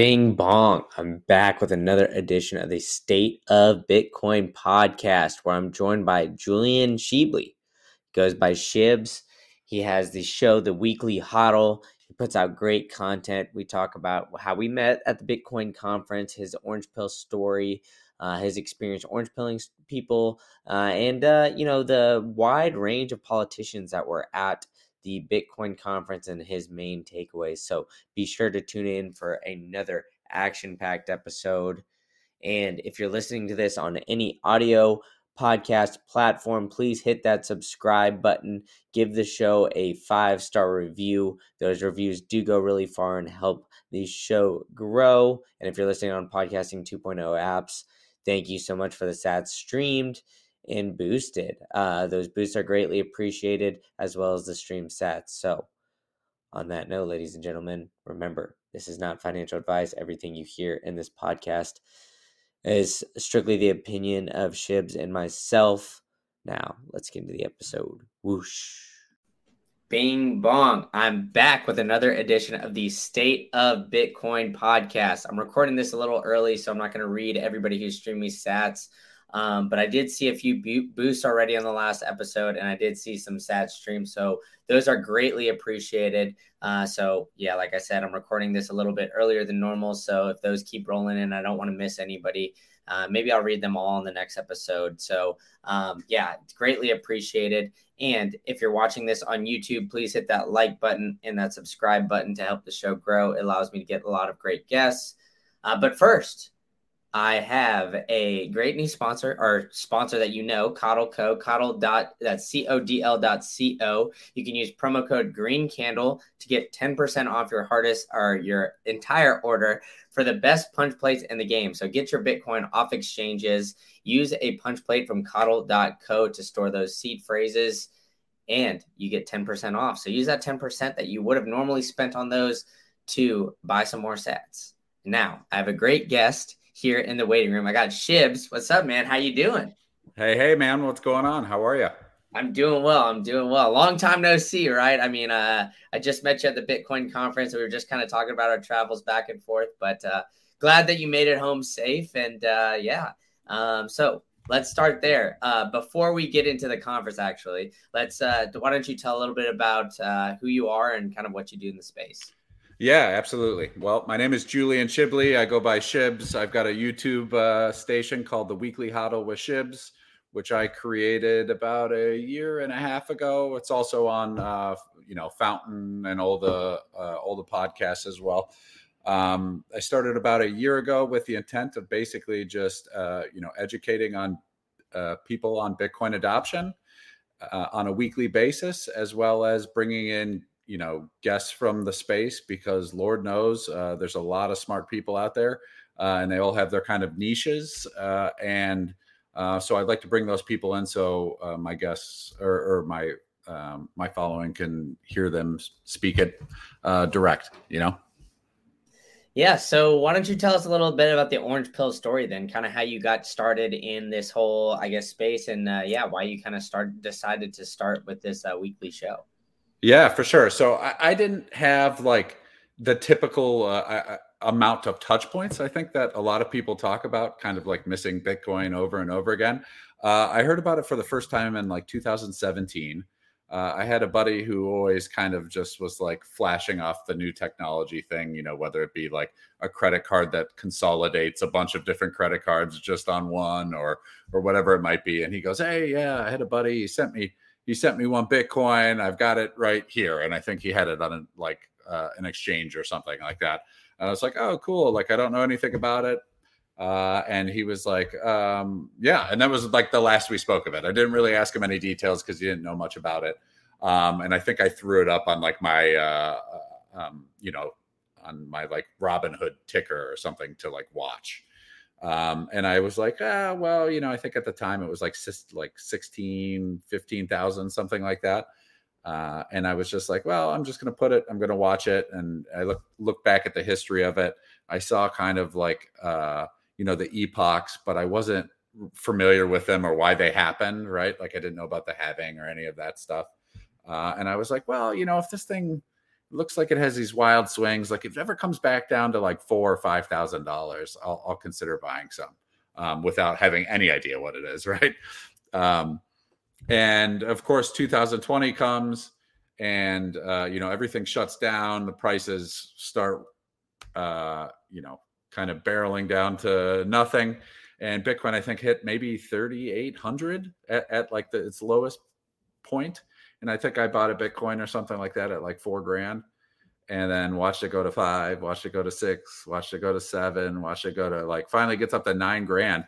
Bing bong. I'm back with another edition of the State of Bitcoin podcast where I'm joined by Julian Shibley. Goes by Shibs. He has the show, The Weekly Hodl. He puts out great content. We talk about how we met at the Bitcoin conference, his orange pill story, uh, his experience orange pilling people, uh, and, uh, you know, the wide range of politicians that were at the Bitcoin conference and his main takeaways. So be sure to tune in for another action packed episode. And if you're listening to this on any audio podcast platform, please hit that subscribe button. Give the show a five star review. Those reviews do go really far and help the show grow. And if you're listening on Podcasting 2.0 apps, thank you so much for the sats streamed and boosted. Uh, those boosts are greatly appreciated as well as the stream sats. So, on that note, ladies and gentlemen, remember this is not financial advice. Everything you hear in this podcast is strictly the opinion of Shibs and myself. Now, let's get into the episode. Whoosh. Bing bong. I'm back with another edition of the State of Bitcoin podcast. I'm recording this a little early, so I'm not going to read everybody who's streaming me sats. Um, but I did see a few boosts already on the last episode, and I did see some sat streams. So those are greatly appreciated. Uh, so yeah, like I said, I'm recording this a little bit earlier than normal. So if those keep rolling in, I don't want to miss anybody. Uh, maybe I'll read them all in the next episode. So um, yeah, it's greatly appreciated. And if you're watching this on YouTube, please hit that like button and that subscribe button to help the show grow. It allows me to get a lot of great guests. Uh, but first, I have a great new sponsor or sponsor that you know, Codl Co. Codl dot that's C O D L dot C O. You can use promo code Green Candle to get 10% off your hardest or your entire order for the best punch plates in the game. So get your Bitcoin off exchanges. Use a punch plate from Codl.co to store those seed phrases, and you get 10% off. So use that 10% that you would have normally spent on those to buy some more sats. Now, I have a great guest here in the waiting room. I got Shibs. What's up, man? How you doing? Hey, hey, man. What's going on? How are you? I'm doing well. I'm doing well. Long time no see, right? I mean, uh, I just met you at the Bitcoin conference. We were just kind of talking about our travels back and forth, but uh, glad that you made it home safe. And uh, yeah, um, so let's start there. Uh, before we get into the conference, actually, let's. Uh, why don't you tell a little bit about uh, who you are and kind of what you do in the space? Yeah, absolutely. Well, my name is Julian Shibley. I go by Shibs. I've got a YouTube uh, station called The Weekly Hodl with Shibs, which I created about a year and a half ago. It's also on, uh, you know, Fountain and all the uh, all the podcasts as well. Um, I started about a year ago with the intent of basically just, uh, you know, educating on uh, people on Bitcoin adoption uh, on a weekly basis, as well as bringing in you know guests from the space because Lord knows uh, there's a lot of smart people out there, uh, and they all have their kind of niches. Uh, and uh, so I'd like to bring those people in so uh, my guests or, or my um, my following can hear them speak it uh, direct. You know. Yeah. So why don't you tell us a little bit about the orange pill story then, kind of how you got started in this whole, I guess, space, and yeah, why you kind of start decided to start with this weekly show. Yeah, for sure. So I, I didn't have like the typical uh, amount of touch points. I think that a lot of people talk about, kind of like missing Bitcoin over and over again. Uh, I heard about it for the first time in like 2017. Uh, I had a buddy who always kind of just was like flashing off the new technology thing, you know, whether it be like a credit card that consolidates a bunch of different credit cards just on one or or whatever it might be. And he goes, Hey, yeah, I had a buddy, he sent me he sent me one Bitcoin. I've got it right here. And I think he had it on a, like uh, an exchange or something like that. And I was like, oh, cool. Like, I don't know anything about it. Uh, and he was like, um, yeah. And that was like the last we spoke of it. I didn't really ask him any details because he didn't know much about it. Um, and I think I threw it up on like my, uh, uh um, you know, on my like Robinhood ticker or something to like watch. Um, and I was like, ah, well, you know, I think at the time it was like like 16, 15,000, something like that. Uh, and I was just like, well, I'm just going to put it, I'm going to watch it. And I look, look back at the history of it. I saw kind of like, uh, you know, the epochs, but I wasn't familiar with them or why they happened. Right. Like I didn't know about the halving or any of that stuff. Uh, and I was like, well, you know, if this thing, looks like it has these wild swings. Like if it ever comes back down to like four or five thousand dollars, I'll, consider buying some um, without having any idea what it is, right? Um, and of course, 2020 comes, and uh, you know everything shuts down. The prices start, uh, you know, kind of barreling down to nothing. And Bitcoin, I think, hit maybe 3,800 at, at like the, its lowest point. And I think I bought a Bitcoin or something like that at like four grand and then watched it go to five, watched it go to six, watched it go to seven, watched it go to like finally gets up to nine grand.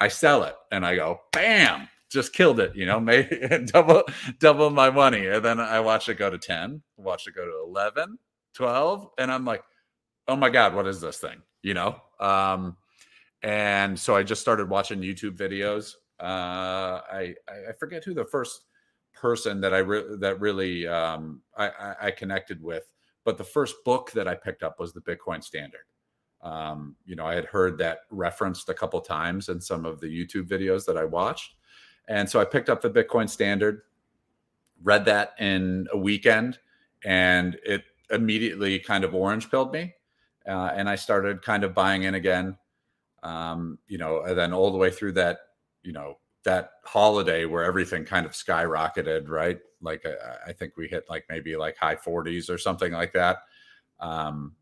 I sell it and I go, bam, just killed it, you know, made double double my money. And then I watched it go to 10, watched it go to 11, 12. And I'm like, oh my God, what is this thing? You know? Um, and so I just started watching YouTube videos. Uh, I I forget who the first person that I re- that really um, I, I, connected with, but the first book that I picked up was the Bitcoin Standard. Um, you know, I had heard that referenced a couple times in some of the YouTube videos that I watched, and so I picked up the Bitcoin Standard, read that in a weekend, and it immediately kind of orange pilled me, uh, and I started kind of buying in again um, you know, and then all the way through that, you know, that holiday where everything kind of skyrocketed, right? Like I, I think we hit like maybe like high 40s or something like that. Um,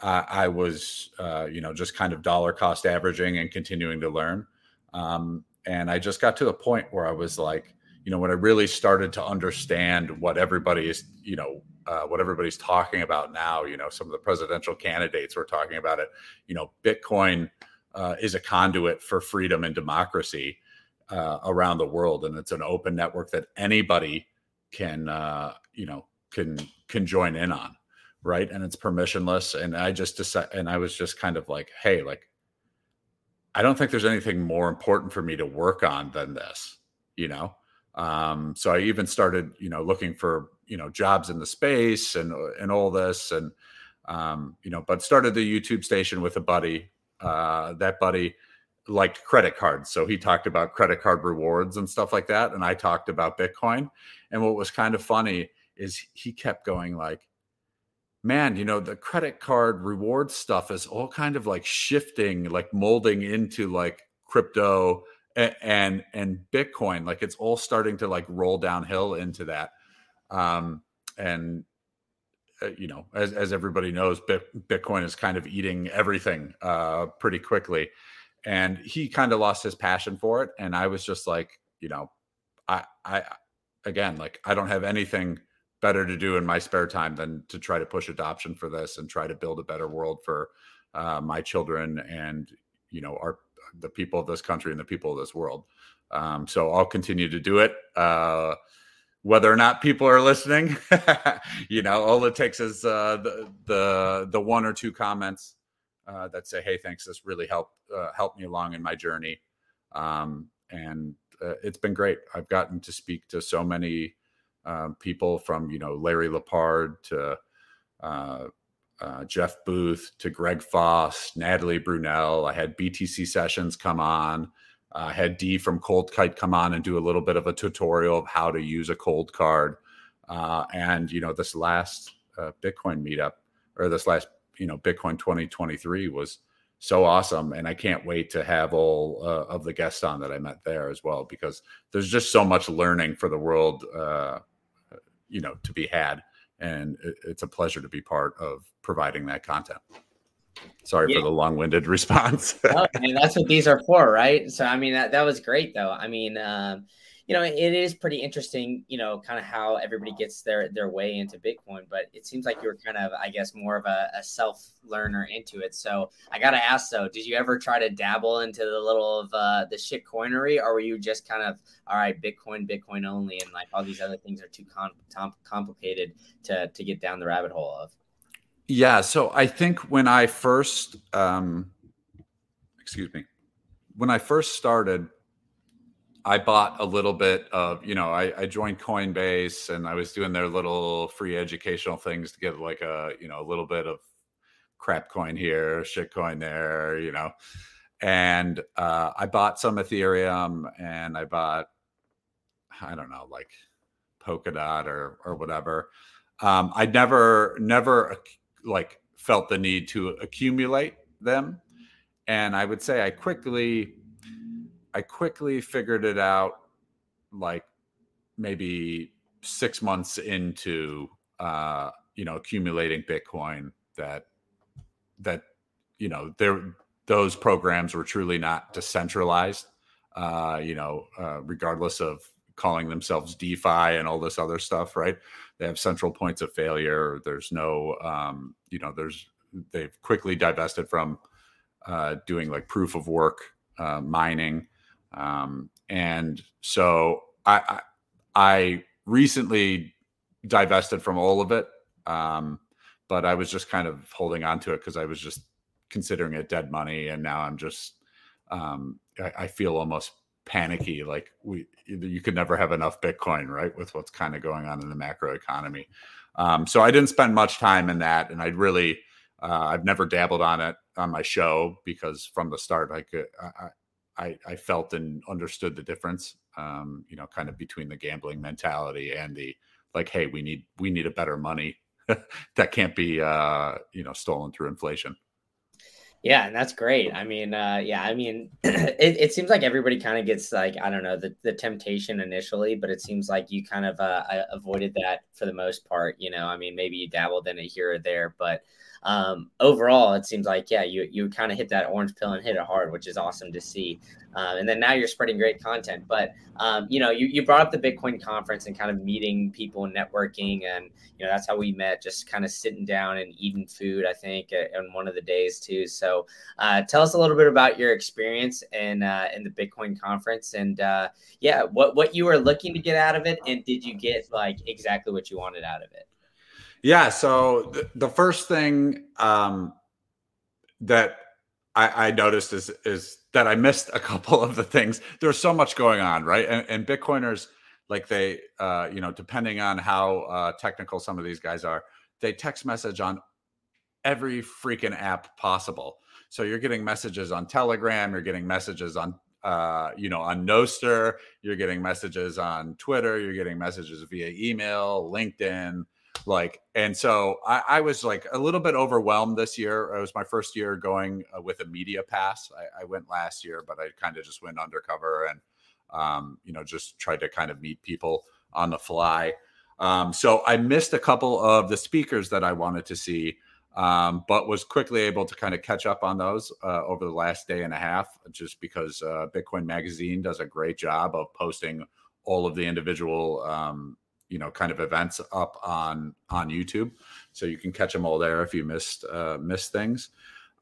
I, I was, uh, you know, just kind of dollar cost averaging and continuing to learn. Um, and I just got to the point where I was like, you know, when I really started to understand what everybody is, you know, uh, what everybody's talking about now, you know, some of the presidential candidates were talking about it. You know, Bitcoin uh, is a conduit for freedom and democracy uh, around the world, and it's an open network that anybody can, uh, you know, can can join in on, right? And it's permissionless. And I just decided, and I was just kind of like, hey, like, I don't think there's anything more important for me to work on than this, you know um, so I even started, you know, looking for you know jobs in the space and and all this, and um, you know, but started the YouTube station with a buddy. Uh, that buddy liked credit cards, so he talked about credit card rewards and stuff like that, and I talked about Bitcoin. And what was kind of funny is he kept going like, man, you know, the credit card reward stuff is all kind of like shifting, like molding into like crypto and and bitcoin. Like it's all starting to like roll downhill into that. Um and uh, you know as, as everybody knows bitcoin is kind of eating everything uh pretty quickly and he kind of lost his passion for it and i was just like you know i i again like i don't have anything better to do in my spare time than to try to push adoption for this and try to build a better world for uh, my children and you know our the people of this country and the people of this world. Um, so I'll continue to do it. Uh, whether or not people are listening, you know, all it takes is uh, the, the the one or two comments uh, that say, "Hey, thanks. This really helped uh, helped me along in my journey," um, and uh, it's been great. I've gotten to speak to so many um, people from you know Larry Lepard to uh, uh, Jeff Booth to Greg Foss, Natalie Brunell. I had BTC sessions come on. I had D from Coldcard come on and do a little bit of a tutorial of how to use a Coldcard. Uh, and you know, this last uh, Bitcoin meetup or this last you know Bitcoin 2023 was so awesome, and I can't wait to have all uh, of the guests on that I met there as well because there's just so much learning for the world, uh, you know, to be had and it's a pleasure to be part of providing that content. Sorry yeah. for the long-winded response. oh, I mean, that's what these are for, right? So, I mean, that, that was great, though. I mean, um, you know, it is pretty interesting, you know, kind of how everybody gets their their way into Bitcoin. But it seems like you're kind of, I guess, more of a, a self learner into it. So I gotta ask, though, did you ever try to dabble into the little of uh, the shit coinery, or were you just kind of, all right, Bitcoin, Bitcoin only, and like all these other things are too com- complicated to to get down the rabbit hole of? Yeah. So I think when I first, um, excuse me, when I first started I bought a little bit of, you know, I, I, joined Coinbase and I was doing their little free educational things to get like a, you know, a little bit of crap coin here, shit coin there, you know. And uh, I bought some Ethereum and I bought, I don't know, like Polkadot or or whatever. Um, I never, never like felt the need to accumulate them, and I would say I quickly, I quickly figured it out, like maybe six months into uh, you know accumulating Bitcoin that that you know there those programs were truly not decentralized. Uh, you know, uh, regardless of calling themselves DeFi and all this other stuff, right? They have central points of failure. There's no, um, you know, there's they've quickly divested from uh, doing like proof of work uh, mining, um, and so I, I, I recently divested from all of it. Um, but I was just kind of holding on to it because I was just considering it dead money, and now I'm just um, I, I, feel almost panicky, like we you could never have enough Bitcoin, right? With what's kind of going on in the macro economy. Um, so I didn't spend much time in that, and I really uh, I've never dabbled on it on my show because from the start I could I, I, I felt and understood the difference, um, you know, kind of between the gambling mentality and the like, hey, we need we need a better money that can't be uh, you know stolen through inflation. Yeah, and that's great. I mean, uh, yeah, I mean, it, it seems like everybody kind of gets like I don't know the, the temptation initially, but it seems like you kind of uh, avoided that for the most part. You know, I mean, maybe you dabbled in it here or there, but um, overall, it seems like yeah, you you kind of hit that orange pill and hit it hard, which is awesome to see. Uh, and then now you're spreading great content. But um, you know, you, you brought up the Bitcoin conference and kind of meeting people and networking, and you know that's how we met, just kind of sitting down and eating food. I think on one of the days too. So uh, tell us a little bit about your experience in uh, in the Bitcoin conference, and uh, yeah, what what you were looking to get out of it, and did you get like exactly what you wanted out of it? Yeah. So th- the first thing um, that I, I, noticed is is that I missed a couple of the things. There's so much going on, right? And, and Bitcoiners, like they, uh, you know, depending on how uh, technical some of these guys are, they text message on every freaking app possible. So you're getting messages on Telegram, you're getting messages on uh, you know, on Nostr, you're getting messages on Twitter, you're getting messages via email, LinkedIn, like and so I, I, was like a little bit overwhelmed this year. It was my first year going uh, with a media pass. I, I, went last year but i kind of just went undercover and um, you know just tried to kind of meet people on the fly. Um, so i missed a couple of the speakers that i wanted to see um, but was quickly able to kind of catch up on those uh, over the last day and a half just because uh, bitcoin magazine does a great job of posting all of the individual um, you know kind of events up on on YouTube, so you can catch them all there if you missed uh, missed things.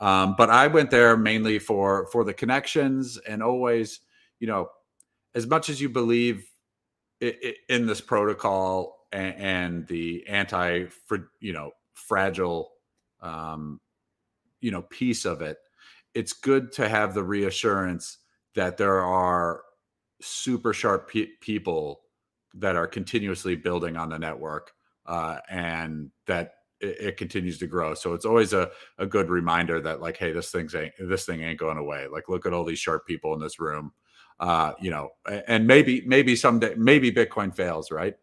Um, but I went there mainly for for the connections and always, you know, as much as you believe in this protocol and, and the anti, you know, fragile, um, you know, piece of it, it's good to have the reassurance that there are super sharp pe- people that are continuously building on the network uh, and that it, it, continues to grow. So it's always a, a good reminder that like, hey, this thing's ain't this thing ain't going away. Like, look at all these sharp people in this room. Uh, you know, and maybe maybe someday maybe Bitcoin fails, right?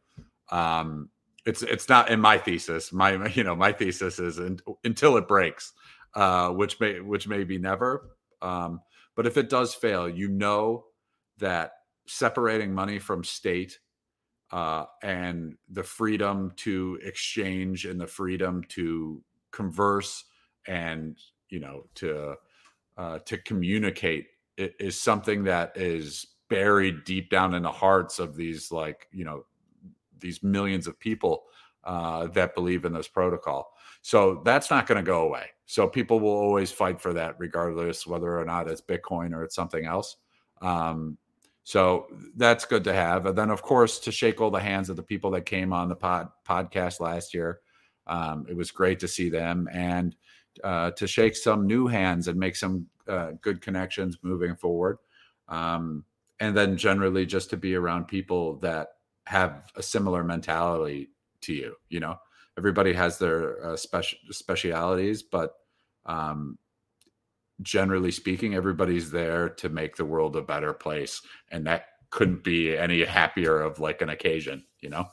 Um, it's it's not in my thesis. My you know my thesis is in, until it breaks, uh, which may which may be never. Um, but if it does fail, you know that separating money from state uh, and the freedom to exchange and the freedom to converse and you know to uh, to communicate is something that is buried deep down in the hearts of these like you know these millions of people uh, that believe in this protocol. So that's not going to go away. So people will always fight for that regardless whether or not it's bitcoin or it's something else. Um, so that's good to have. And then, of course, to shake all the hands of the people that came on the pod, podcast last year. Um, it was great to see them and uh, to shake some new hands and make some uh, good connections moving forward. Um, and then, generally, just to be around people that have a similar mentality to you. You know, everybody has their uh, special specialities, but um, generally speaking, everybody's there to make the world a better place. And that couldn't be any happier of like an occasion, you know?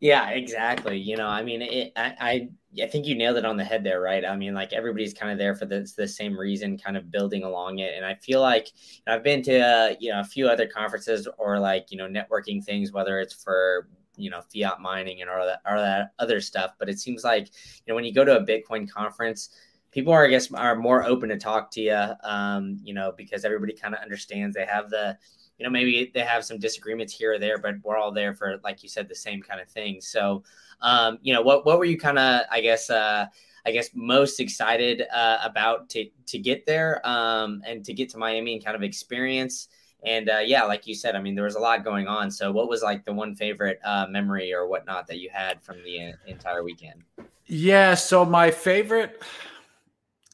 Yeah, exactly. You know, I mean, it, I, I, I think you nailed it on the head there, right? I mean, like everybody's kind of there for the, the same reason, kind of building along it. And I feel like I've been to, uh, you know, a few other conferences or like, you know, networking things, whether it's for, you know, fiat mining and all that, all that other stuff. But it seems like, you know, when you go to a Bitcoin conference, people are, I guess, are more open to talk to you, um, you know, because everybody kind of understands they have the, you know, maybe they have some disagreements here or there, but we're all there for, like you said, the same kind of thing. So, um, you know, what what were you kind of, I guess, uh, I guess, most excited uh, about to to get there um, and to get to Miami and kind of experience? And uh, yeah, like you said, I mean, there was a lot going on. So, what was like the one favorite uh, memory or whatnot that you had from the uh, entire weekend? Yeah, so my favorite,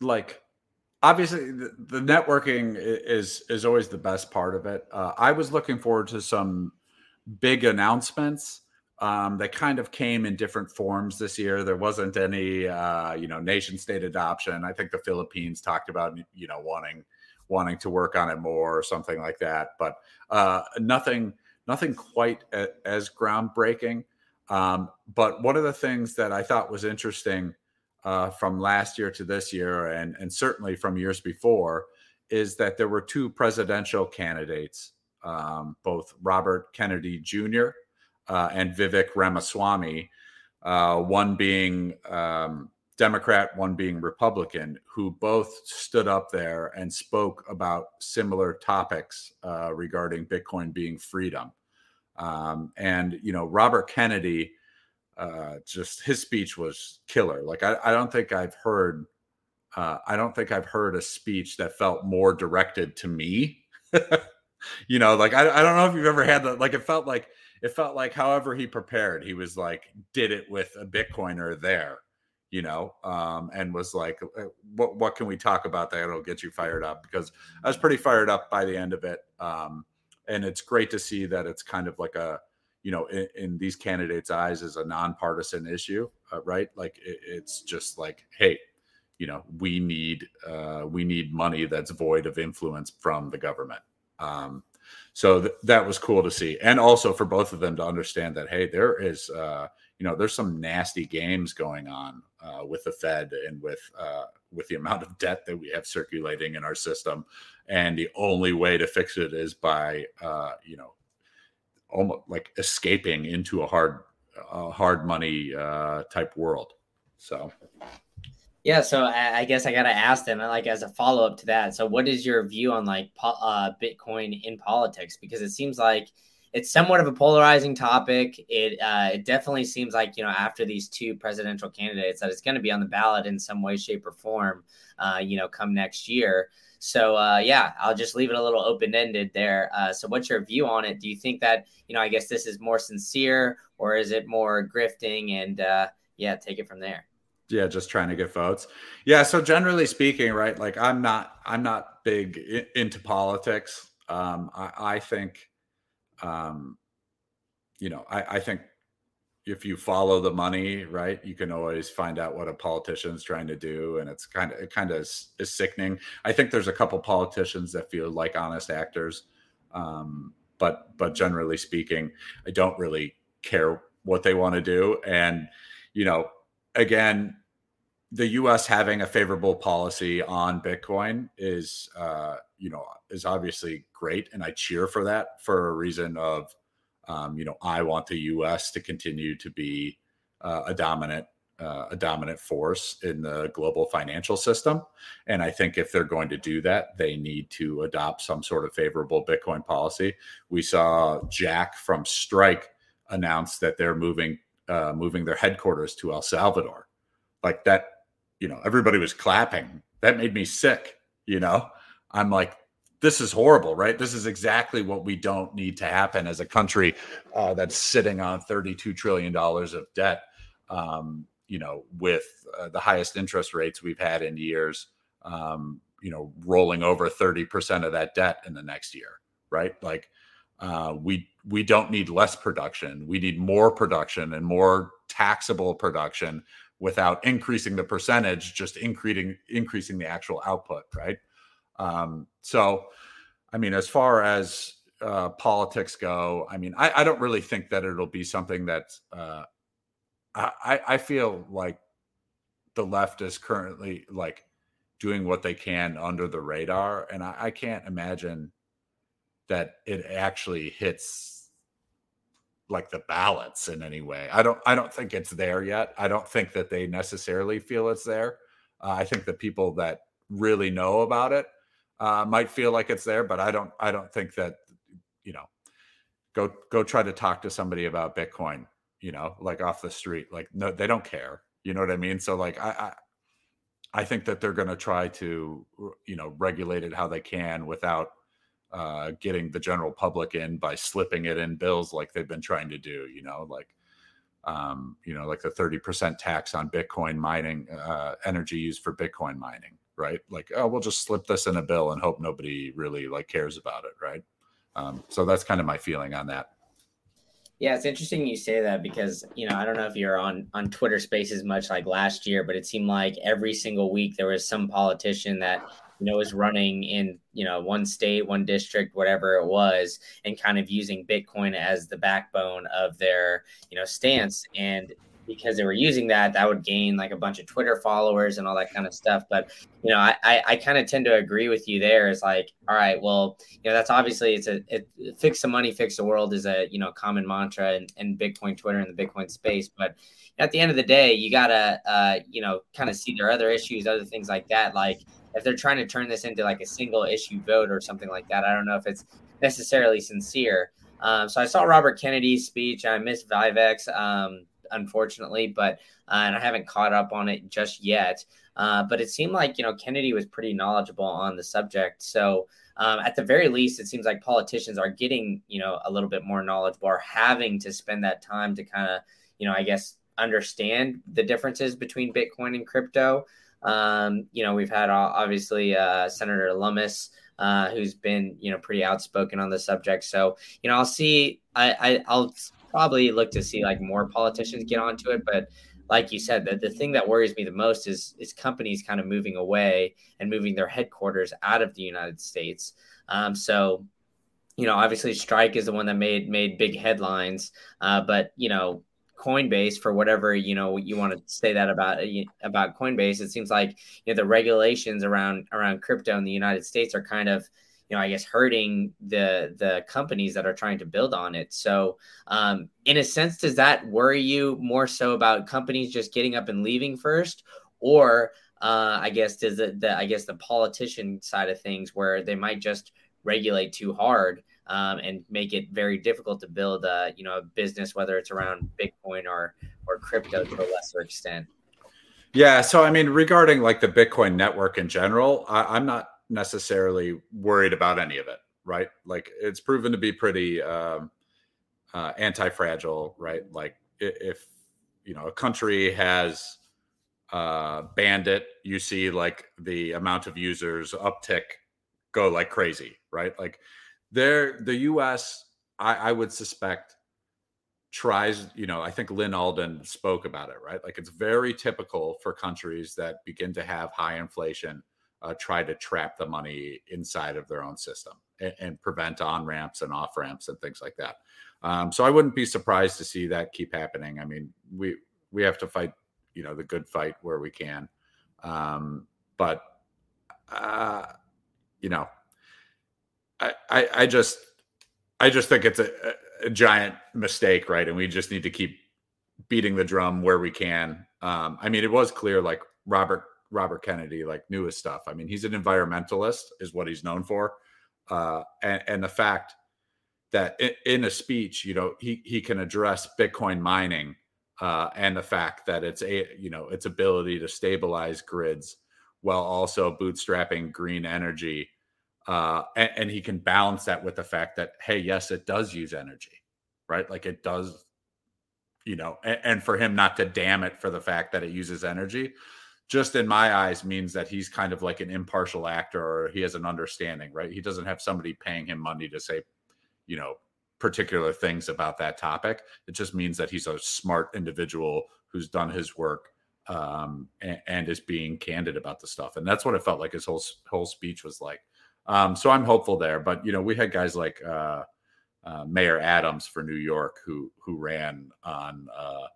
like obviously the, the, networking is is always the best part of it. Uh, I was looking forward to some big announcements um, that kind of came in different forms this year. There wasn't any, uh, you know, nation state adoption. I think the Philippines talked about, you know, wanting wanting to work on it more or something like that, but uh, nothing nothing quite a, as groundbreaking. Um, but one of the things that I thought was interesting uh, from last year to this year, and, and certainly from years before, is that there were two presidential candidates, um, both Robert Kennedy Jr. Uh, and Vivek Ramaswamy, uh, one being um, Democrat, one being Republican, who both stood up there and spoke about similar topics uh, regarding Bitcoin being freedom. Um, and, you know, Robert Kennedy uh, just his speech was killer. Like I, I don't think I've heard, uh, I don't think I've heard a speech that felt more directed to me. you know, like I, I don't know if you've ever had that. Like it felt like it felt like however he prepared, he was like did it with a Bitcoiner there, you know, um, and was like, uh, what what can we talk about that'll get you fired up? Because I was pretty fired up by the end of it. Um, and it's great to see that it's kind of like a you know, in, in these candidates' eyes, is a nonpartisan issue, uh, right? Like it, it's just like, hey, you know, we need uh, we need money that's void of influence from the government. Um, so th- that was cool to see, and also for both of them to understand that, hey, there is, uh, you know, there's some nasty games going on uh, with the Fed and with uh, with the amount of debt that we have circulating in our system, and the only way to fix it is by, uh, you know, almost like escaping into a hard hard money uh, type world. So yeah, so I guess I gotta ask them, like as a follow up to that. So, what is your view on like uh, Bitcoin in politics? Because it seems like it's somewhat of a polarizing topic. It uh, it definitely seems like you know after these two presidential candidates that it's going to be on the ballot in some way, shape, or form. Uh, you know, come next year. So uh, yeah, I'll just leave it a little open ended there. Uh, so what's your view on it? Do you think that you know? I guess this is more sincere, or is it more grifting? And uh, yeah, take it from there. Yeah, just trying to get votes. Yeah. So generally speaking, right? Like I'm not I'm not big into politics. Um, I, I think, um, you know, I, I think if you follow the money, right, you can always find out what a politician's trying to do, and it's kind of it kind of is, is, sickening. I think there's a couple politicians that feel like honest actors, um, but but generally speaking, I don't really care what they want to do. And you know, again, the U.S. having a favorable policy on Bitcoin is uh, you know is obviously great, and I cheer for that for a reason of um, you know, I want the U.S. to continue to be uh, a dominant uh, a dominant force in the global financial system. And I think if they're going to do that, they need to adopt some sort of favorable Bitcoin policy. We saw Jack from Strike announce that they're moving uh, moving their headquarters to El Salvador. Like that, you know, everybody was clapping. That made me sick. You know, I'm like, this is horrible, right? This is exactly what we don't need to happen as a country uh, that's sitting on $32 trillion of debt, um, you know, with uh, the highest interest rates we've had in years, um, you know, rolling over 30% of that debt in the next year, right? Like, uh, we we don't need less production. We need more production and more taxable production without increasing the percentage, just increasing increasing the actual output, right? Um, so, I mean, as far as uh, politics go, I mean, I, I, don't really think that it'll be something that uh, I, I feel like the left is currently like doing what they can under the radar, and I, I can't imagine that it actually hits like the ballots in any way. I don't I don't think it's there yet. I don't think that they necessarily feel it's there. Uh, I think the people that really know about it uh, might feel like it's there, but I don't I don't think that you know go go try to talk to somebody about Bitcoin, you know, like off the street. Like no, they don't care. You know what I mean? So like I I, I think that they're going to try to you know regulate it how they can without uh, getting the general public in by slipping it in bills like they've been trying to do. You know, like um, you know, like the thirty percent tax on Bitcoin mining, uh, energy used for Bitcoin mining, right? Like, oh, we'll just slip this in a bill and hope nobody really like cares about it, right? Um, so that's kind of my feeling on that. Yeah, it's interesting you say that because you know I don't know if you're on on Twitter Spaces much like last year, but it seemed like every single week there was some politician that you know was running in you know one state, one district, whatever it was, and kind of using Bitcoin as the backbone of their you know stance. And because they were using that, that would gain like a bunch of Twitter followers and all that kind of stuff. But you know, I I, I kind of tend to agree with you there. Is like, all right, well, you know, that's obviously it's a it, fix the money, fix the world is a you know common mantra in, in Bitcoin Twitter and the Bitcoin space. But at the end of the day, you gotta uh, you know kind of see their other issues, other things like that. Like if they're trying to turn this into like a single issue vote or something like that, I don't know if it's necessarily sincere. Um, so I saw Robert Kennedy's speech. I missed Vivex. Um, unfortunately, but uh, and I haven't caught up on it just yet. Uh, but it seemed like you know Kennedy was pretty knowledgeable on the subject. So um, at the very least, it seems like politicians are getting you know a little bit more knowledgeable, or having to spend that time to kind of you know I guess understand the differences between Bitcoin and crypto. Um, you know, we've had uh, obviously uh, Senator Lummis. Uh, who's been you know pretty outspoken on the subject. So you know I'll see. I, I I'll probably look to see like more politicians get onto it. But like you said, the, the thing that worries me the most is is companies kind of moving away and moving their headquarters out of the United States. Um, so you know, obviously Strike is the one that made made big headlines, uh, but you know, Coinbase for whatever you know you want to say that about about Coinbase. It seems like you know the regulations around around crypto in the United States are kind of you know, I guess hurting the the companies that are trying to build on it. So, um, in a sense, does that worry you more so about companies just getting up and leaving first, or uh, I guess does the, the I guess the politician side of things where they might just regulate too hard um, and make it very difficult to build a you know a business, whether it's around Bitcoin or or crypto to a lesser extent. Yeah, so I mean, regarding like the Bitcoin network in general, I, I'm not necessarily worried about any of it, right? Like it's proven to be pretty um, uh, anti-fragile, right? Like if you know a country has uh, banned it, you see like the amount of users uptick go like crazy, right? Like there, the U.S. I, I would suspect tries you know i think lynn alden spoke about it right like it's very typical for countries that begin to have high inflation uh, try to trap the money inside of their own system and, and prevent on ramps and off ramps and things like that. Um, so I wouldn't be surprised to see that keep happening. I mean, we we have to fight, you know, the good fight where we can. Um, but uh, you know, I, I, I just I just think it's a, a, giant mistake, right? And we just need to keep beating the drum where we can. Um, I mean, it was clear, like Robert Robert Kennedy like his stuff. I mean, he's an environmentalist, is what he's known for, uh, and, and the fact that in, a speech, you know, he he can address Bitcoin mining uh, and the fact that it's a you know its ability to stabilize grids while also bootstrapping green energy, uh, and, and he can balance that with the fact that hey, yes, it does use energy, right? Like it does you know, and, for him not to damn it for the fact that it uses energy just in my eyes means that he's kind of like an impartial actor or he has an understanding, right? He doesn't have somebody paying him money to say, you know, particular things about that topic. It just means that he's a smart individual who's done his work um, and, and, is being candid about the stuff. And that's what it felt like his whole whole speech was like. Um, so I'm hopeful there. But you know, we had guys like uh, uh, Mayor Adams for New York who who ran on uh,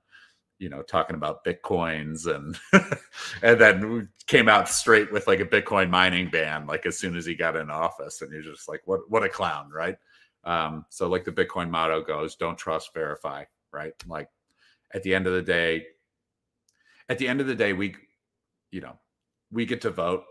you know, talking about bitcoins and and then came out straight with like a Bitcoin mining ban, like as soon as he got in office, and you're just like, what what a clown, right? Um, so like the Bitcoin motto goes, don't trust, verify, right? Like at the end of the day, at the end of the day, we, you know, we get to vote,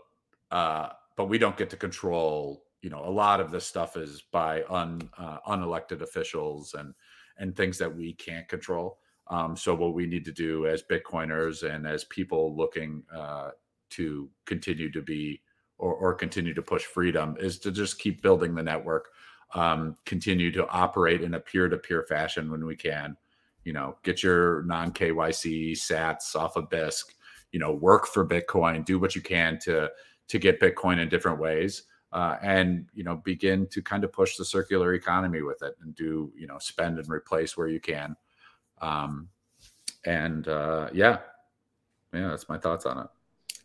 uh, but we don't get to control. You know, a lot of this stuff is by un uh, unelected officials and and things that we can't control. Um, so what we need to do as Bitcoiners and as people looking uh, to continue to be or, or, continue to push freedom is to just keep building the network, um, continue to operate in a peer-to-peer fashion when we can. You know, get your non KYC Sats off of Bisq. You know, work for Bitcoin. Do what you can to to get Bitcoin in different ways. Uh, and you know begin to kind of push the circular economy with it and do you know spend and replace where you can um, and uh, yeah, yeah, that's my thoughts on it.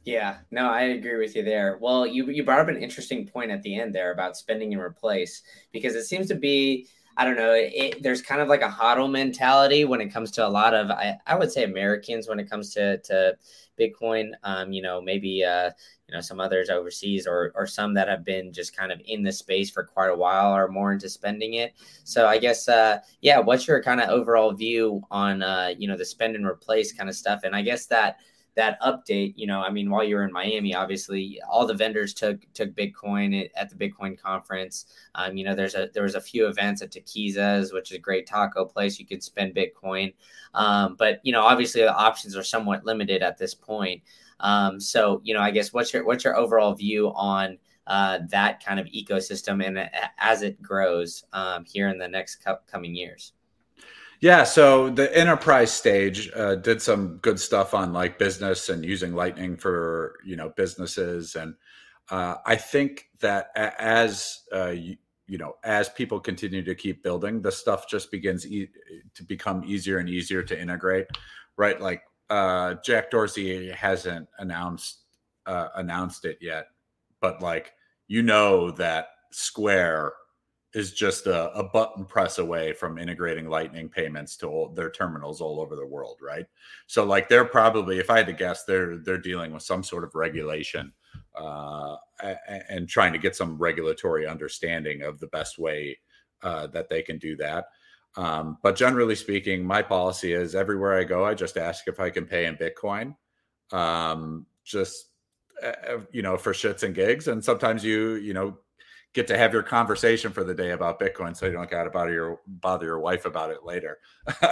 Yeah, no, I agree with you there. Well, you you brought up an interesting point at the end there about spending and replace because it seems to be I don't know. It, there's kind of like a hodl mentality when it comes to a lot of, I, I would say, Americans when it comes to to Bitcoin. Um, you know, maybe uh, you know some others overseas or or some that have been just kind of in the space for quite a while are more into spending it. So I guess, uh, yeah, what's your kind of overall view on uh, you know the spend and replace kind of stuff? And I guess that that update, you know, I mean, while you were in Miami, obviously all the vendors took took Bitcoin at the Bitcoin conference. Um, you know, there's a there was a few events at Taquiza's, which is a great taco place. You could spend Bitcoin, um, but you know, obviously the options are somewhat limited at this point. Um, so, you know, I guess what's your what's your overall view on uh, that kind of ecosystem and uh, as it grows um, here in the next co- coming years? Yeah, so the enterprise stage uh, did some good stuff on like business and using Lightning for you know businesses, and uh, I think that as uh, you, you, know as people continue to keep building, the stuff just begins e- to become easier and easier to integrate, right? Like uh, Jack Dorsey hasn't announced uh, announced it yet, but like you know that Square is just a, a, button press away from integrating lightning payments to all, their terminals all over the world right? So like they're probably if i had to guess they're they're dealing with some sort of regulation uh, and trying to get some regulatory understanding of the best way uh, that they can do that. Um, but generally speaking my policy is everywhere i go i just ask if i can pay in bitcoin um, just uh, you know for shits and gigs. And sometimes you you know get to have your conversation for the day about Bitcoin, so you don't got to bother your bother your wife about it later.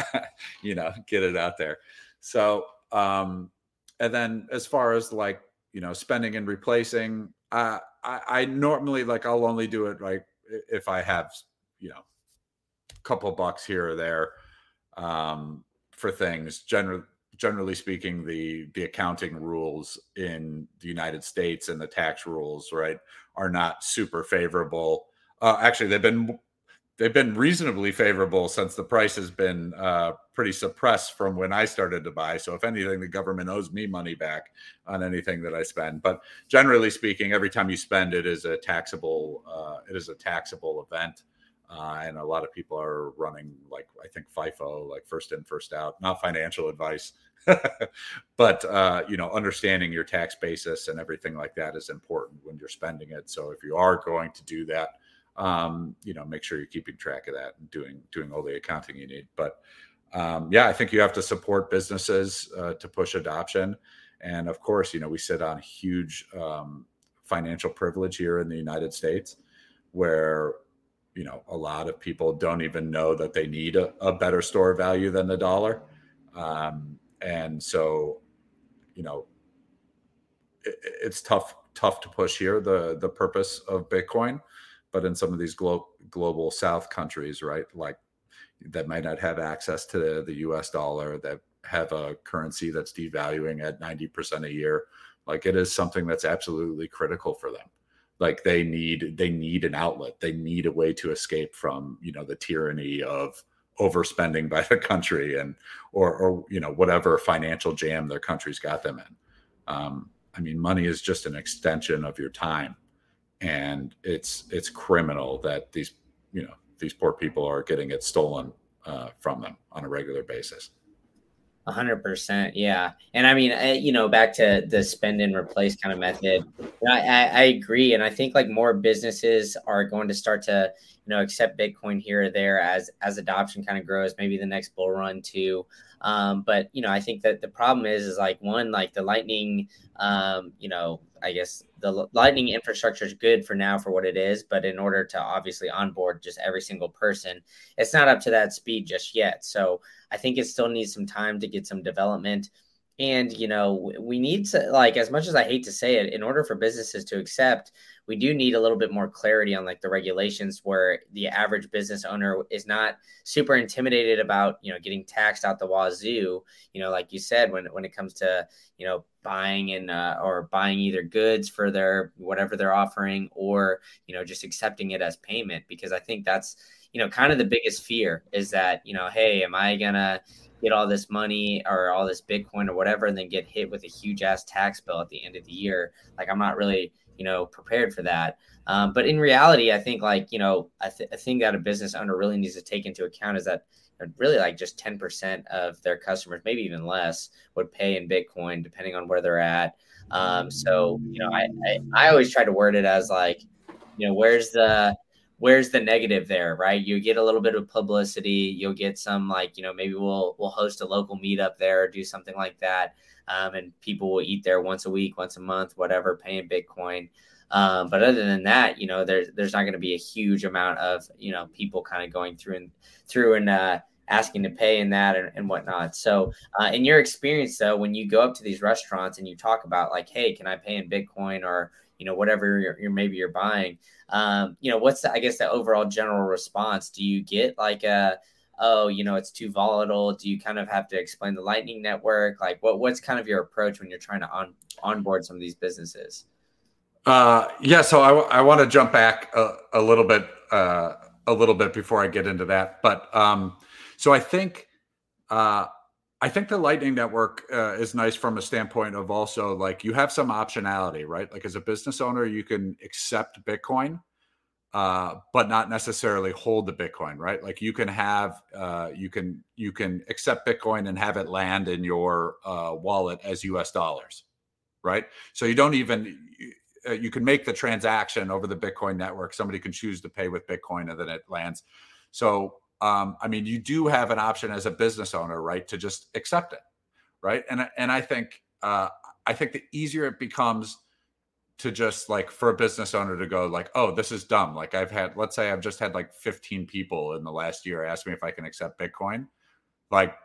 you know, get it out there. So, um, and then as far as like you know, spending and replacing, uh, I, I normally like I'll only do it like if I have you know, a couple bucks here or there um, for things. Generally, generally speaking, the the accounting rules in the United States and the tax rules, right, are not super favorable. Uh, actually, they've been they've been reasonably favorable since the price has been uh, pretty suppressed from when I started to buy. So, if anything, the government owes me money back on anything that I spend. But generally speaking, every time you spend, it is a taxable uh, it is a taxable event. Uh, and a lot of people are running like I think FIFO, like first in, first out. Not financial advice, but uh, you know, understanding your tax basis and everything like that is important when you're spending it. So if you are going to do that, um, you know, make sure you're keeping track of that and doing doing all the accounting you need. But um, yeah, I think you have to support businesses uh, to push adoption. And of course, you know, we sit on huge um, financial privilege here in the United States, where you know a lot of people don't even know that they need a, a better store value than the dollar. Um, and so you know it, it's tough tough to push here the the purpose of bitcoin. But in some of these glo- global south countries right like that might not have access to the, the us dollar that have a currency that's devaluing at 90% a year like it is something that's absolutely critical for them like they need they need an outlet. They need a way to escape from you know the tyranny of overspending by the country and or or you know whatever financial jam their country's got them in. Um, i mean money is just an extension of your time. And it's it's criminal that these you know these poor people are getting it stolen uh, from them on a regular basis hundred percent, yeah. And I mean, I, you know, back to the spend and replace kind of method. I, I, I, agree, and I think like more businesses are going to start to, you know, accept Bitcoin here or there as as adoption kind of grows. Maybe the next bull run too. Um, but you know, I think that the problem is, is like one, like the Lightning, um, you know, I guess the Lightning infrastructure is good for now for what it is, but in order to obviously onboard just every single person, it's not up to that speed just yet. So I think it still needs some time to get some development. And you know, we need to like as much as I hate to say it, in order for businesses to accept we do need a little bit more clarity on like the regulations where the average business owner is not super intimidated about you know getting taxed out the wazoo you know like you said when when it comes to you know buying and uh, or buying either goods for their whatever they're offering or you know just accepting it as payment because i think that's you know kind of the biggest fear is that you know hey am i gonna get all this money or all this bitcoin or whatever and then get hit with a huge ass tax bill at the end of the year? Like i'm not really you know prepared for that. Um, but in reality i think like you know I, th- that a business owner really needs to take into account is that really like just 10% of their customers maybe even less would pay in bitcoin depending on where they're at. Um, so you know I, I i always try to word it as like you know where's the where's the negative there right you get a little bit of publicity you'll get some like you know maybe we'll we'll host a local meetup there or do something like that um, and people will eat there once a week, once a month, whatever, paying Bitcoin. Um, but other than that, you know, there's there's not going to be a huge amount of you know people kind of going through and through and uh, asking to pay in that and, and whatnot. So, uh, in your experience, though, when you go up to these restaurants and you talk about like, hey, can I pay in Bitcoin or you know whatever you're, you're maybe you're buying, um, you know, what's the, I guess the overall general response? Do you get like a oh, you know, it's too volatile? Do you kind of have to explain the Lightning Network? Like, what what's kind of your approach when you're trying to on onboard some of these businesses? Uh, yeah, so I, I want to jump back a, a little bit, uh, a little bit before I get into that. But um, so I think, uh, I think the Lightning Network uh, is nice from a standpoint of also like you have some optionality, right? Like as a business owner, you can accept Bitcoin uh, but not necessarily hold the Bitcoin, right? Like you can have, uh, you can you can accept Bitcoin and have it land in your uh, wallet as U.S. dollars, right? So you don't even uh, you can make the transaction over the Bitcoin network. Somebody can choose to pay with Bitcoin and then it lands. So um, I mean, you do have an option as a business owner, right, to just accept it, right? And and I think uh, I think the easier it becomes to just like for a business owner to go like oh this is dumb. Like i've had let's say i've just had like 15 people in the last year ask me if i can accept bitcoin. Like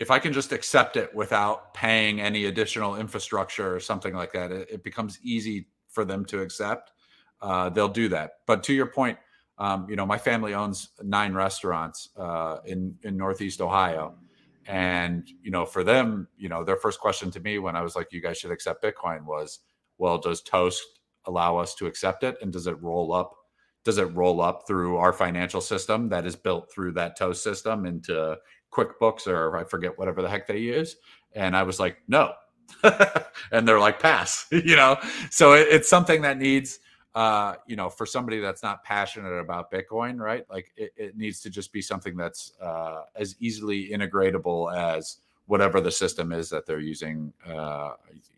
if i can just accept it without paying any additional infrastructure or something like that it, it becomes easy for them to accept. Uh, they'll do that. But to your point um, you know my family owns nine restaurants uh, in in northeast ohio and you know for them you know their first question to me when i was like you guys should accept bitcoin was well, does Toast allow us to accept it? And does it roll up? Does it roll up through our financial system that is built through that Toast system into QuickBooks or I forget whatever the heck they use? And I was like, no. and they're like, pass, you know? So it, it's something that needs, uh, you know, for somebody that's not passionate about Bitcoin, right? Like it, it needs to just be something that's uh, as easily integratable as whatever the system is that they're using, uh,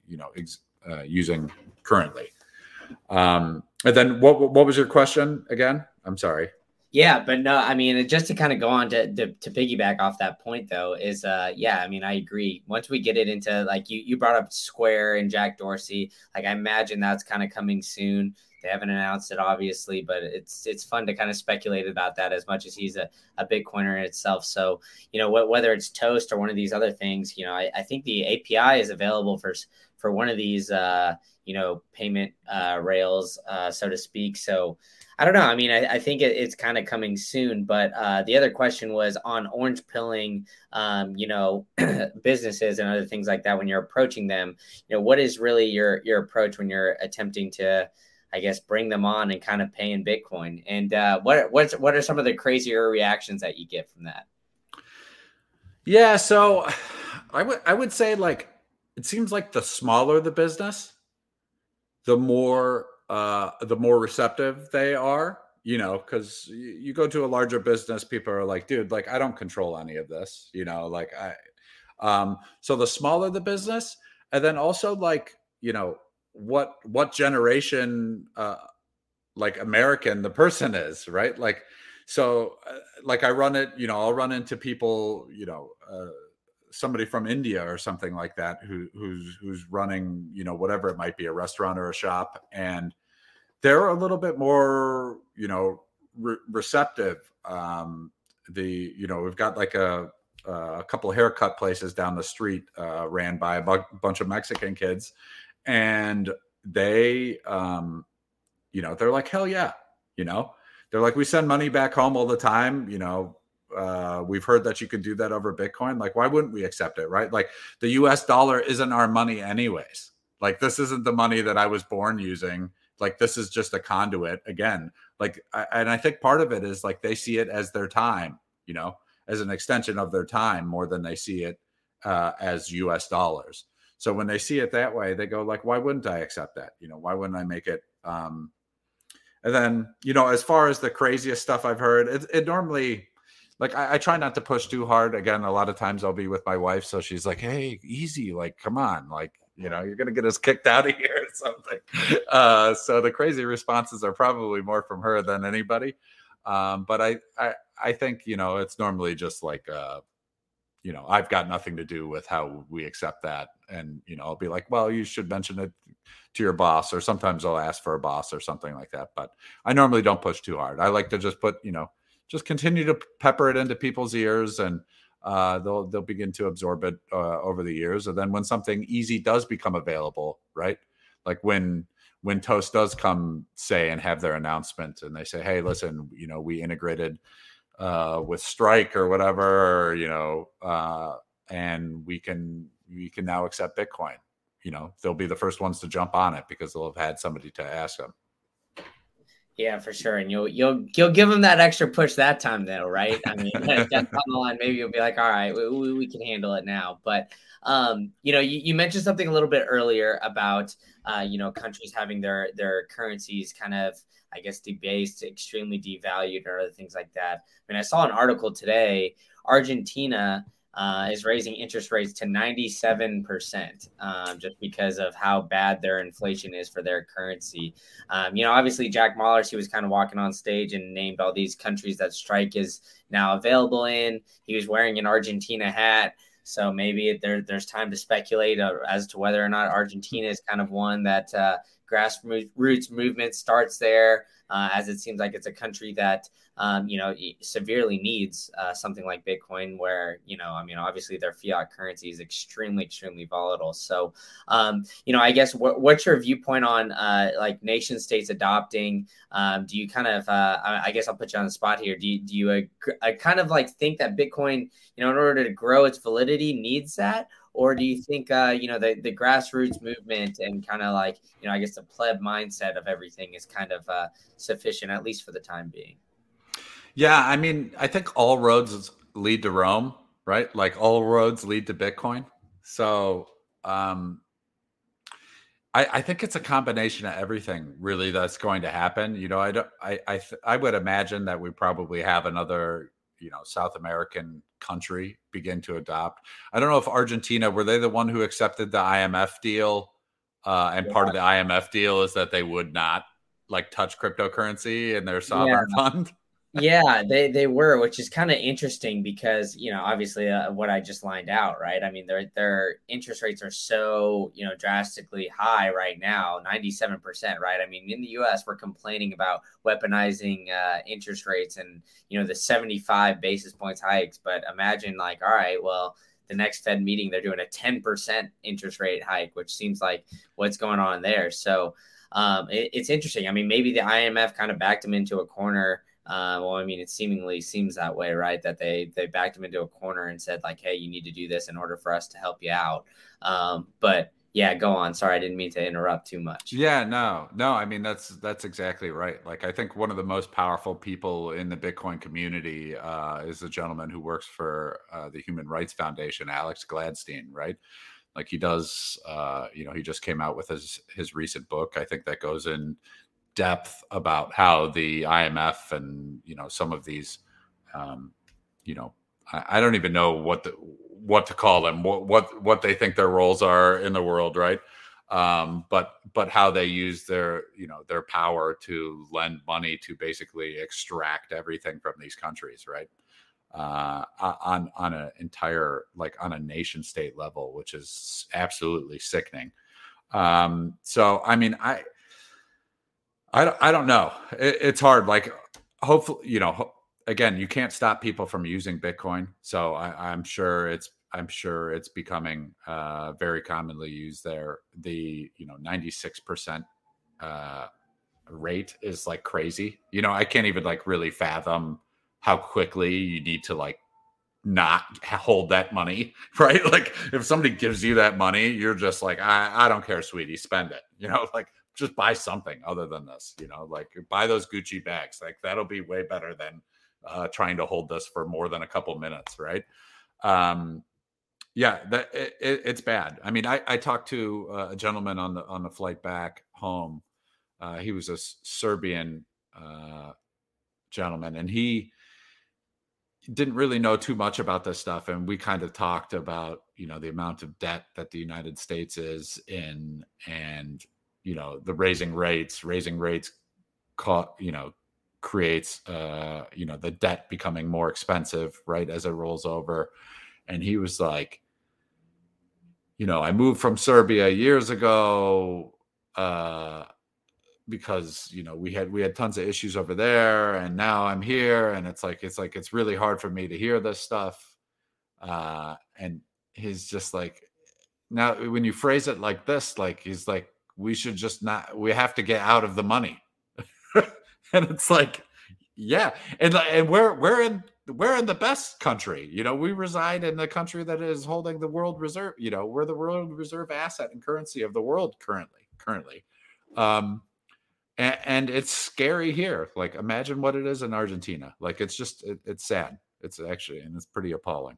you know, ex- uh, using currently. Um, and then what what was your question again? I'm sorry. Yeah, but no, I mean, just to kind of go on to, to, to piggyback off that point though, is uh, yeah, I mean, I agree. Once we get it into like you you brought up Square and Jack Dorsey, like I imagine that's kind of coming soon. They haven't announced it obviously, but it's it's fun to kind of speculate about that as much as he's a, a Bitcoiner in itself. So you know, wh- whether it's Toast or one of these other things, you know, I, I think the API is available for for one of these uh, you know payment uh, rails, uh, so to speak. So I don't know. I mean, I, I think it, it's kind of coming soon. But uh, the other question was on orange pilling, um, you know, businesses and other things like that. When you're approaching them, you know, what is really your your approach when you're attempting to I guess bring them on and kind of pay in Bitcoin. And uh, what what's what are some of the crazier reactions that you get from that? Yeah, so I would I would say like it seems like the smaller the business, the more uh, the more receptive they are. You know, because you go to a larger business, people are like, "Dude, like I don't control any of this." You know, like I Um, so the smaller the business, and then also like you know what what generation uh, like American the person is, right? Like so uh, like I run it, you know, I'll run into people, you know. Uh, somebody from India or something like that who who's who's running you know whatever it might be a restaurant or a shop and they're a little bit more you know re- receptive um the you know we've got like a a couple haircut places down the street uh, ran by a bu- bunch of Mexican kids, and they, um, you know, they're like, hell yeah, you know, they're like, we send money back home all the time, you know. Uh, we've heard that you can do that over Bitcoin. Like, why wouldn't we accept it, right? Like, the U.S. dollar isn't our money, anyways. Like, this isn't the money that I was born using. Like, this is just a conduit again. Like, I, and I think part of it is like they see it as their time, you know as an extension of their time more than they see it uh, as U.S. dollars. So when they see it that way, they go like, "Why wouldn't I accept that? You know, why wouldn't I make it?" Um, and then you know, as far as the craziest stuff I've heard, it, it normally like I, I, try not to push too hard. Again, a lot of times I'll be with my wife, so she's like, "Hey, easy, like, come on, like, you know, you're gonna get us kicked out of here or something." Uh, so the crazy responses are probably more from her than anybody. Um, but I, I, I think you know it's normally just like uh, you know I've got nothing to do with how we accept that, and you know I'll be like, well, you should mention it to your boss, or sometimes I'll ask for a boss or something like that. But I normally don't push too hard. I like to just put you know just continue to pepper it into people's ears and. Uh, they'll they'll begin to absorb it uh, over the years, and then when something easy does become available, right? Like when when Toast does come say and have their announcement and they say, hey, listen, you know, we integrated uh, with Strike or whatever, or, you know, uh, and we can we can now accept Bitcoin. You know, they'll be the first ones to jump on it because they'll have had somebody to ask them. Yeah, for sure, and you'll you'll you'll give them that extra push that time, though, right? I mean, down the line, maybe you'll be like, "All right, we, we can handle it now." But um, you know, you, you mentioned something a little bit earlier about uh, you know countries having their their currencies kind of I guess debased, extremely devalued, or other things like that. I mean, I saw an article today. Argentina uh, is raising interest rates to 97% um, just because of how bad their inflation is for their currency. Um, you know, obviously, Jack Mallers, he was kind of walking on stage and named all these countries that Strike is now available in. He was wearing an Argentina hat. So maybe there, there's time to speculate uh, as to whether or not Argentina is kind of one that uh, grassroots movement starts there, uh, as it seems like it's a country that um, you know severely needs uh, something like Bitcoin, where you know, I mean, obviously their fiat currency is extremely, extremely volatile. So, um, you know, I guess what, what's your viewpoint on uh, like nation states adopting? Um, do you kind of, uh, I guess I'll put you on the spot here. Do you, do you uh, kind of like think that Bitcoin, you know, in order to grow its validity, needs that? Or do you think uh, you know the, the grassroots movement and kind of like you know i guess the pleb mindset of everything is kind of uh, sufficient at least for the time being? Yeah i mean i think all roads lead to rome right? Like all roads lead to bitcoin. So um I, I think it's a combination of everything really that's going to happen. You know, I don't I I, th- I would imagine that we probably have another you know South American country begin to adopt. I don't know if Argentina were they the one who accepted the IMF deal, uh, and yeah. part of the IMF deal is that they would not like touch cryptocurrency in their sovereign yeah. fund yeah, they they were, which is kind of interesting because you know obviously uh, what I just lined out, right? I mean their their interest rates are so you know drastically high right now, ninety seven percent, right? I mean in the U.S. we're complaining about weaponizing uh, interest rates and you know the seventy five basis points hikes, but imagine like all right, well the next Fed meeting they're doing a ten percent interest rate hike, which seems like what's going on there. So um, it, it's interesting. I mean maybe the IMF kind of backed them into a corner uh, well, I mean, it seemingly seems that way, right? That they they backed him into a corner and said like, "Hey, you need to do this in order for us to help you out." Um, but yeah, go on. Sorry, I didn't mean to interrupt too much. Yeah, no, no. I mean, that's that's exactly right. Like, I think one of the most powerful people in the Bitcoin community uh, is a gentleman who works for uh, the Human Rights Foundation, Alex Gladstein, right? Like he does, uh, you know, he just came out with his his recent book. I think that goes in depth about how the IMF and you know some of these um, you know I, I don't even know what the what to call them, what what what they think their roles are in the world, right? Um, but but how they use their you know their power to lend money to basically extract everything from these countries, right? Uh, on on an entire like on a nation state level, which is absolutely sickening. Um, so I mean, I I I don't know. It, it's hard. Like hopefully, you know, again, you can't stop people from using Bitcoin. So I, I'm sure it's I'm sure it's becoming uh, very commonly used there. The you know 96 percent uh, rate is like crazy. You know, I can't even like really fathom how quickly you need to like not hold that money, right? Like if somebody gives you that money, you're just like, I, I don't care, sweetie, spend it. You know, like just buy something other than this. You know, like buy those Gucci bags. Like that'll be way better than uh, trying to hold this for more than a couple minutes, right? Um, yeah, that it, it, it's bad. I mean, I, I talked to uh, a gentleman on the on the flight back home. Uh, he was a Serbian uh, gentleman, and he didn't really know too much about this stuff. And we kind of talked about you know the amount of debt that the United States is in, and you know the raising rates, raising rates, caught you know creates uh you know the debt becoming more expensive right as it rolls over and he was like you know, I moved from Serbia years ago uh, because you know we had we had tons of issues over there, and now I'm here, and it's like it's like it's really hard for me to hear this stuff. Uh, and he's just like, now when you phrase it like this, like he's like, we should just not, we have to get out of the money, and it's like, yeah, and and we're we're in we're in the best country. You know, we reside in the country that is holding the world reserve. You know, we're the world reserve asset and currency of the world currently. Currently, um, and, it's scary here. Like, imagine what it is in Argentina. Like, it's just it, it's sad. It's actually and it's pretty appalling.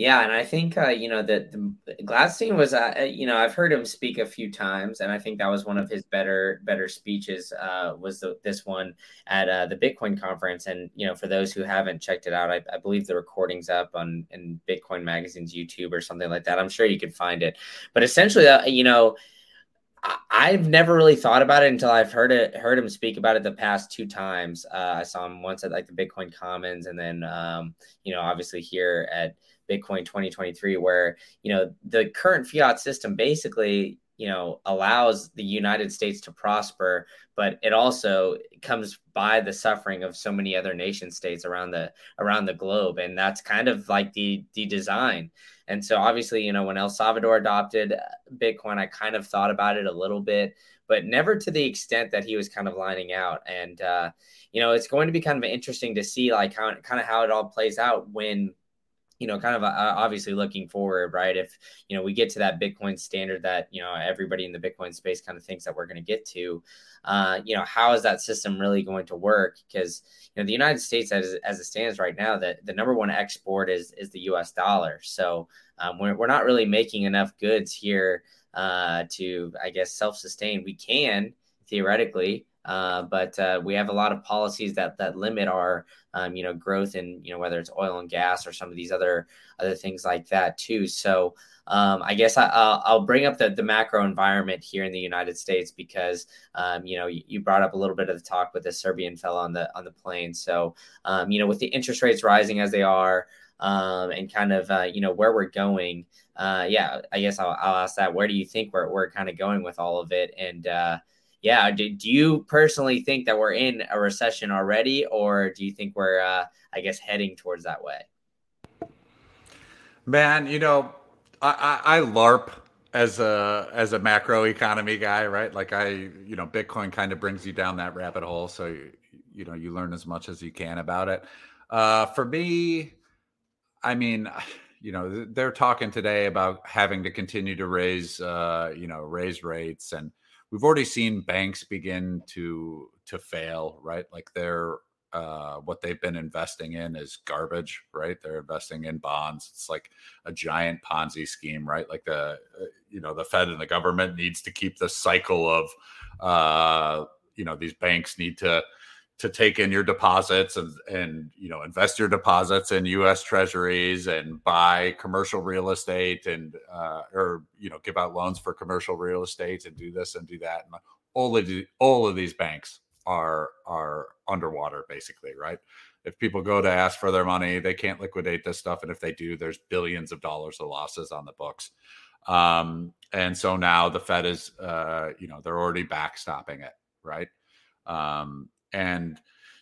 Yeah, and I think uh, you know that Gladstein was, uh, uh, you know, I've heard him speak a few times, and I think that was one of his better better speeches. Uh, was the, this one at uh, the Bitcoin conference, and you know, for those who haven't checked it out, I, I believe the recording's up on in Bitcoin Magazine's YouTube or something like that. I'm sure you could find it, but essentially, uh, you know. I've never really thought about it until I've heard it heard him speak about it the past two times. I saw him once at like the Bitcoin Commons, and then um, you know obviously here at Bitcoin 2023, where you know the current fiat system basically you know allows the United States to prosper, but it also comes by the suffering of so many other nation states around the around the globe, and that's kind of like the the design. And so obviously, you know, when El Salvador adopted Bitcoin, I kind of thought about it a little bit, but never to the extent that he was kind of lining out. And uh, you know, it's going to be kind of interesting to see like how kind of how it all plays out when you know, kind of uh, obviously looking forward, right? If, you know, we get to that Bitcoin standard that, you know, everybody in the Bitcoin space kind of thinks that we're going to get to, uh, you know, how is that system really going to work? Because, you know, the United States, as, as it stands right now, that the number one export is, is the US dollar. So um, we're, we're not really making enough goods here uh, to, I guess, self sustain. We can theoretically, uh, but uh, we have a lot of policies that that limit our um, you know growth in you know whether it's oil and gas or some of these other other things like that too. So um, I guess I, will bring up the, the macro environment here in the United States because um, you know you, brought up a little bit of the talk with the Serbian fellow on the on the plane. So um, you know with the interest rates rising as they are. Um, and kind of uh, you know where we're going. Uh, yeah, I guess I'll, I'll, ask that. Where do you think we're we're kind of going with all of it? And uh, yeah, do, do you personally think that we're in a recession already, or do you think we're, uh, I guess, heading towards that way? Man, you know, I, I, I LARP as a as a macro economy guy, right? Like I, you know, Bitcoin kind of brings you down that rabbit hole, so you, you know you learn as much as you can about it. Uh, for me, I mean, you know, they're talking today about having to continue to raise, uh, you know, raise rates and we've already seen banks begin to to fail, right? Like they're uh, what they've been investing in is garbage, right? They're investing in bonds. It's like a giant Ponzi scheme, right? Like the uh, you know the Fed and the government needs to keep the cycle of uh, you know these banks need to to take in your deposits and and you know invest your deposits in U.S. Treasuries and buy commercial real estate and uh, or you know give out loans for commercial real estate and do this and do that. And all of the, all of these banks are are underwater basically, right? If people go to ask for their money, they can't liquidate this stuff, and if they do, there's billions of dollars of losses on the books. Um, and so now the Fed is, uh, you know, they're already backstopping it, right? Um, and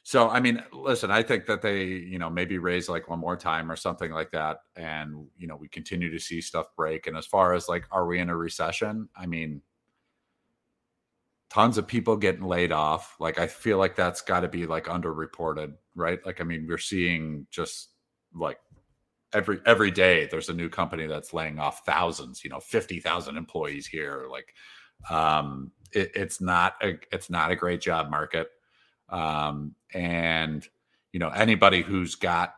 so, I mean, listen, I think that they, you know, maybe raise like one more time or something like that. And, you know, we continue to see stuff break. And as far as like, are we in a recession? I mean, tons of people getting laid off. Like, I feel like that's got to be like underreported, right? Like, I mean, we're seeing just like every every day there's a new company that's laying off thousands you know 50,000 employees here like um it, it's not a it's not a great job market um, and you know anybody who's got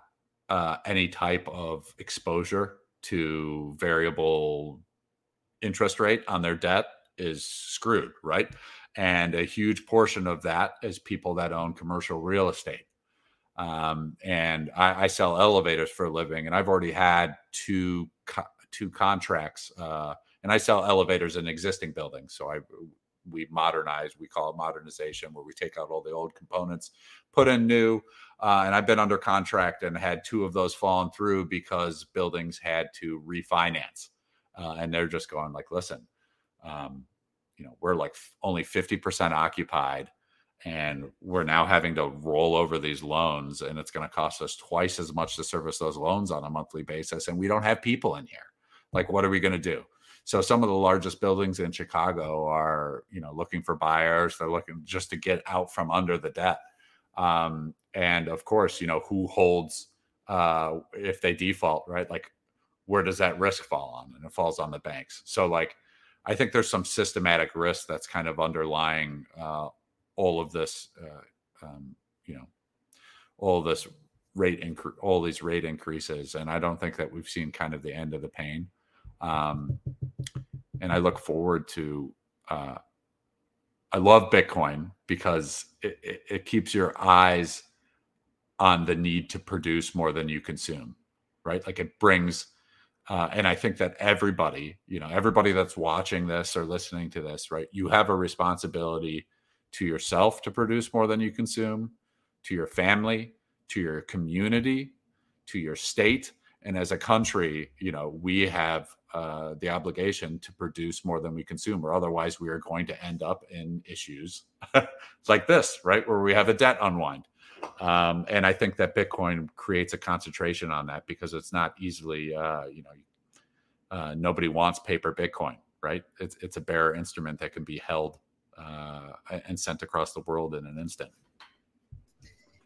uh, any type of exposure to variable interest rate on their debt is screwed, right? And a huge portion of that is people that own commercial real estate. Um, and I, I, sell elevators for a living, and I've already had two co- two contracts, uh, and I sell elevators in existing buildings. So I we modernize. We call it modernization, where we take out all the old components, put in new. Uh, and I've been under contract and had two of those fallen through because buildings had to refinance, uh, and they're just going like, listen, um, you know, we're like only fifty percent occupied, and we're now having to roll over these loans, and it's going to cost us twice as much to service those loans on a monthly basis, and we don't have people in here. Like, what are we going to do? So some of the largest buildings in Chicago are, you know, looking for buyers. They're looking just to get out from under the debt. Um, and of course, you know, who holds uh, if they default, right? Like, where does that risk fall on? And it falls on the banks. So, like, I think there's some systematic risk that's kind of underlying uh, all of this, uh, um, you know, all this rate increase, all these rate increases. And I don't think that we've seen kind of the end of the pain. Um, and I look forward to. Uh, I love Bitcoin because it, it, it keeps your eyes on the need to produce more than you consume, right? Like it brings, uh, and I think that everybody, you know, everybody that's watching this or listening to this, right, you have a responsibility to yourself to produce more than you consume, to your family, to your community, to your state, and as a country, you know, we have uh, the obligation to produce more than we consume, or otherwise we are going to end up in issues like this, right, where we have a debt unwind. Um, and I think that Bitcoin creates a concentration on that because it's not easily, uh, you know, uh, nobody wants paper Bitcoin, right? It's it's a bearer instrument that can be held uh, and sent across the world in an instant.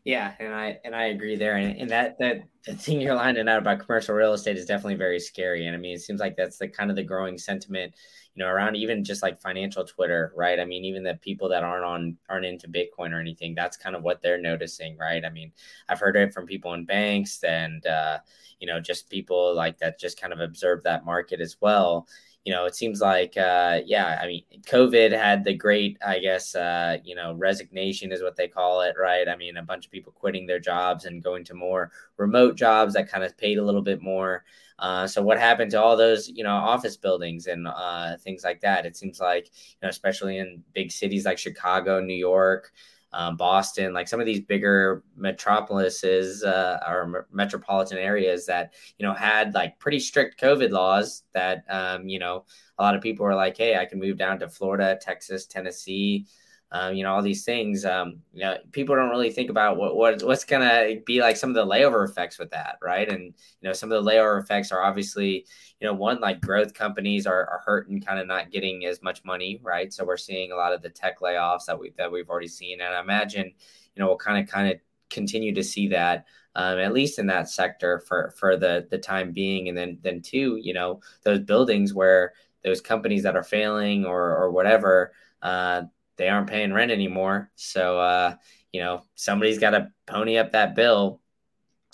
Yeah, and I and I agree there. And, and that that the thing you're lining out about commercial real estate is definitely very scary. And I mean, it seems like that's the kind of the growing sentiment, you know, around even just like financial Twitter, right? I mean, even the people that aren't on aren't into Bitcoin or anything, that's kind of what they're noticing, right? I mean, I've heard it from people in banks and uh, you know, just people like that just kind of observe that market as well you know, it seems like, uh, yeah, I mean, COVID had the great, I guess, uh, you know, resignation is what they call it, right? I mean, a bunch of people quitting their jobs and going to more remote jobs that kind of paid a little bit more. Uh, so what happened to all those, you know, office buildings and uh, things like that? It seems like, you know, especially in big cities like Chicago, New York, um, Boston, like some of these bigger metropolises uh, or metropolitan areas that you know had like pretty strict COVID laws. That um, you know a lot of people were like, "Hey, I can move down to Florida, Texas, Tennessee." Um, you know all these things. Um, you know, people don't really think about what, what what's gonna be like some of the layover effects with that, right? And you know, some of the layover effects are obviously, you know, one like growth companies are, are hurting, kind of not getting as much money, right? So we're seeing a lot of the tech layoffs that we that we've already seen, and I imagine, you know, we'll kind of kind of continue to see that um, at least in that sector for for the the time being and then then two you know those buildings where those companies that are failing or or whatever uh, they aren't paying rent anymore. So, uh, you know, somebody's got to pony up that bill.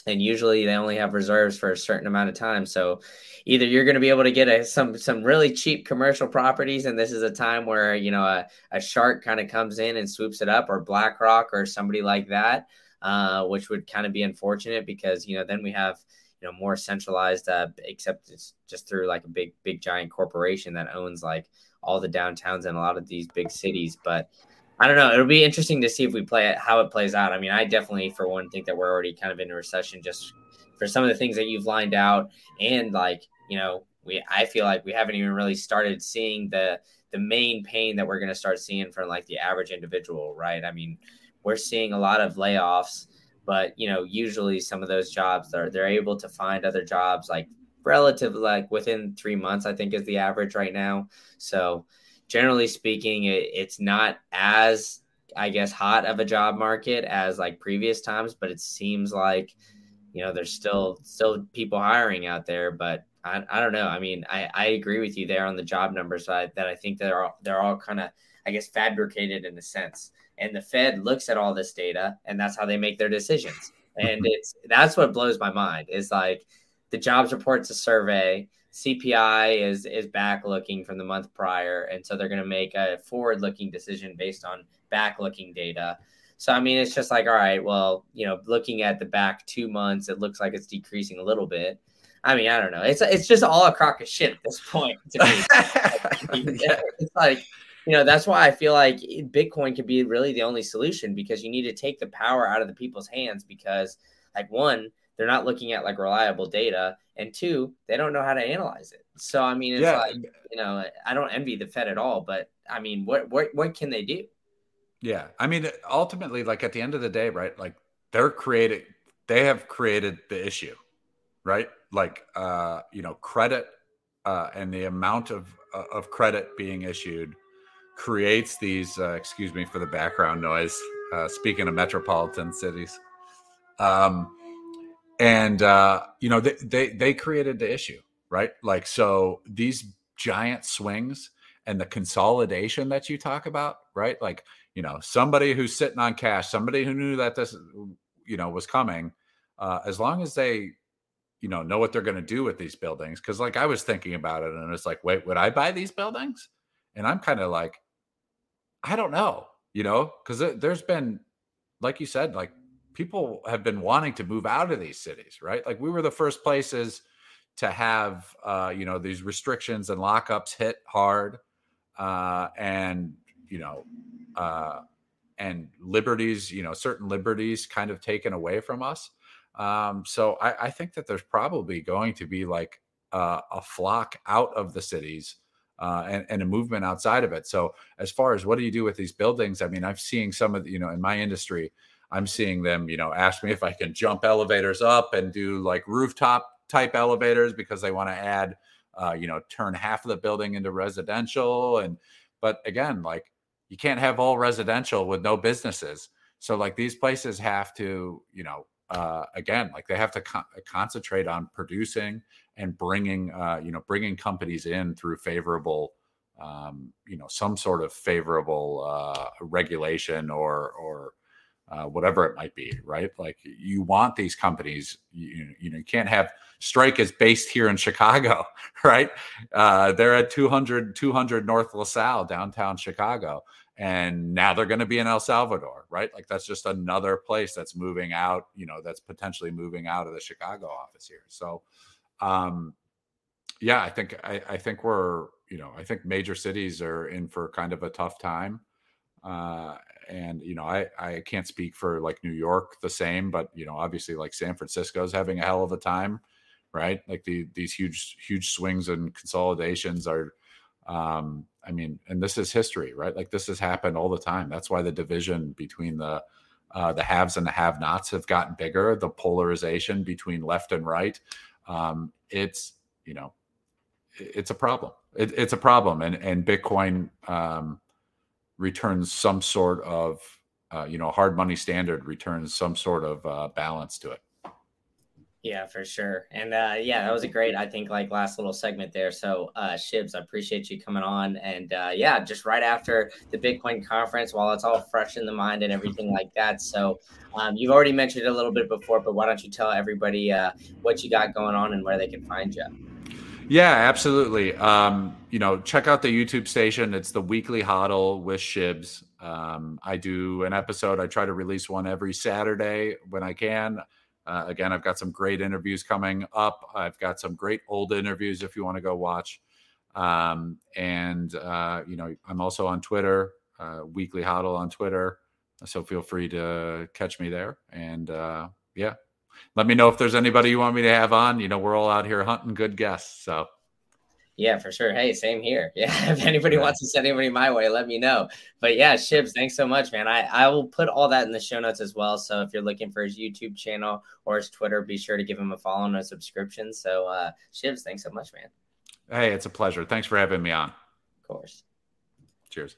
and usually they only have reserves for a certain amount of time. So either you're going to be able to get a, some some really cheap commercial properties, and this is a time where you know a, a shark kind of comes in and swoops it up, or BlackRock or somebody like that, uh, which would kind of be unfortunate because you know then we have you know more centralized, uh, except it's just through like a big big giant corporation that owns like all the downtowns and a lot of these big cities, but I don't know. It'll be interesting to see if we play it, how it plays out. I mean, I definitely, for one, think that we're already kind of in a recession just for some of the things that you've lined out, and like you know, we I feel like we haven't even really started seeing the the main pain that we're going to start seeing from like the average individual, right? I mean, we're seeing a lot of layoffs, but you know, usually some of those jobs they're they're able to find other jobs like relatively like within three months. I think is the average right now. So generally speaking, it, it's not as I guess hot of a job market as like previous times, but it seems like you know there's still still people hiring out there, but I, I don't know. I mean, I, I agree with you there on the job numbers side that I think they're all, they're all kind of I guess fabricated in a sense. And the Fed looks at all this data and that's how they make their decisions. And mm-hmm. it's that's what blows my mind is like the jobs report's a survey CPI is is back looking from the month prior, and so they're going to make a forward looking decision based on back looking data. So I mean, it's just like, all right, well, you know, looking at the back two months, it looks like it's decreasing a little bit. I mean, I don't know. It's it's just all a crock of shit at this point. To me. yeah. It's like, you know, that's why I feel like Bitcoin could be really the only solution because you need to take the power out of the people's hands because, like, one, they're not looking at like reliable data and two they don't know how to analyze it. So i mean it's yeah. like you know i don't envy the fed at all but i mean what what what can they do? Yeah. I mean ultimately like at the end of the day right like they're creating they have created the issue right? Like uh you know credit uh and the amount of uh, of credit being issued creates these uh, excuse me for the background noise uh speaking of metropolitan cities. Um and uh, you know they, they they created the issue, right? Like so these giant swings and the consolidation that you talk about, right? Like you know somebody who's sitting on cash, somebody who knew that this you know was coming, uh, as long as they you know know what they're going to do with these buildings, because like I was thinking about it, and it's like, wait, would I buy these buildings? And I'm kind of like, I don't know, you know, because there's been, like you said, like people have been wanting to move out of these cities, right? Like we were the first places to have, uh, you know, these restrictions and lockups hit hard, uh, and you know, uh, and liberties, you know, certain liberties kind of taken away from us. Um, so I, I think that there's probably going to be like uh, a flock out of the cities. Uh, and, and, a movement outside of it. So, as far as what do you do with these buildings? I mean, I've seen some of the, you know, in my industry, I'm seeing them, you know, ask me if I can jump elevators up and do like rooftop type elevators because they want to add, uh, you know, turn half of the building into residential. And, but again, like you can't have all residential with no businesses. So like these places have to, you know, uh, again, like they have to con- concentrate on producing and bringing, uh, you know, bringing companies in through favorable, um, you know, some sort of favorable uh, regulation or or uh, whatever it might be, right? Like you want these companies, you, you know, you can't have Strike is based here in Chicago, right? Uh, they're at 200, 200 North LaSalle, downtown Chicago. And now they're going to be in El Salvador, right? Like that's just another place that's moving out, you know, that's potentially moving out of the Chicago office here. So, um, yeah, I think, I, I think we're, you know, I think major cities are in for kind of a tough time. Uh, and you know i i can't speak for like new york the same but you know obviously like san francisco's having a hell of a time right? Like the these huge huge swings and consolidations are um i mean and this is history right? Like this has happened all the time. That's why the division between the uh, the haves and the have nots have gotten bigger the polarization between left and right. Um it's you know it's a problem. It, it's a problem and and bitcoin um returns some sort of uh, you know hard money standard returns some sort of uh, balance to it Yeah, for sure. And uh, yeah, that was a great, I think, like last little segment there. So, uh, Shibs, I appreciate you coming on. And uh, yeah, just right after the Bitcoin conference, while it's all fresh in the mind and everything like that. So, um, you've already mentioned it a little bit before, but why don't you tell everybody uh, what you got going on and where they can find you? Yeah, absolutely. Um, you know, check out the YouTube station. It's the weekly hodl with Shibs. Um, I do an episode. I try to release one every Saturday when I can. Uh, again, I've got some great interviews coming up. I've got some great old interviews if you want to go watch. Um, and uh, you know, I'm also on Twitter, uh, Weekly Hodl on Twitter. So feel free to catch me there. And uh, yeah, let me know if there's anybody you want me to have on. You know, we're all out here hunting good guests. So yeah, for sure. Hey, same here. Yeah, if anybody yeah. wants to send anybody my way, let me know. But yeah, Shibs, thanks so much, man. I, I will put all that in the show notes as well. So if you're looking for his YouTube channel or his Twitter, be sure to give him a follow and a subscription. So uh Shibs, thanks so much, man. Hey, it's a pleasure. Thanks for having me on. Of course. Cheers.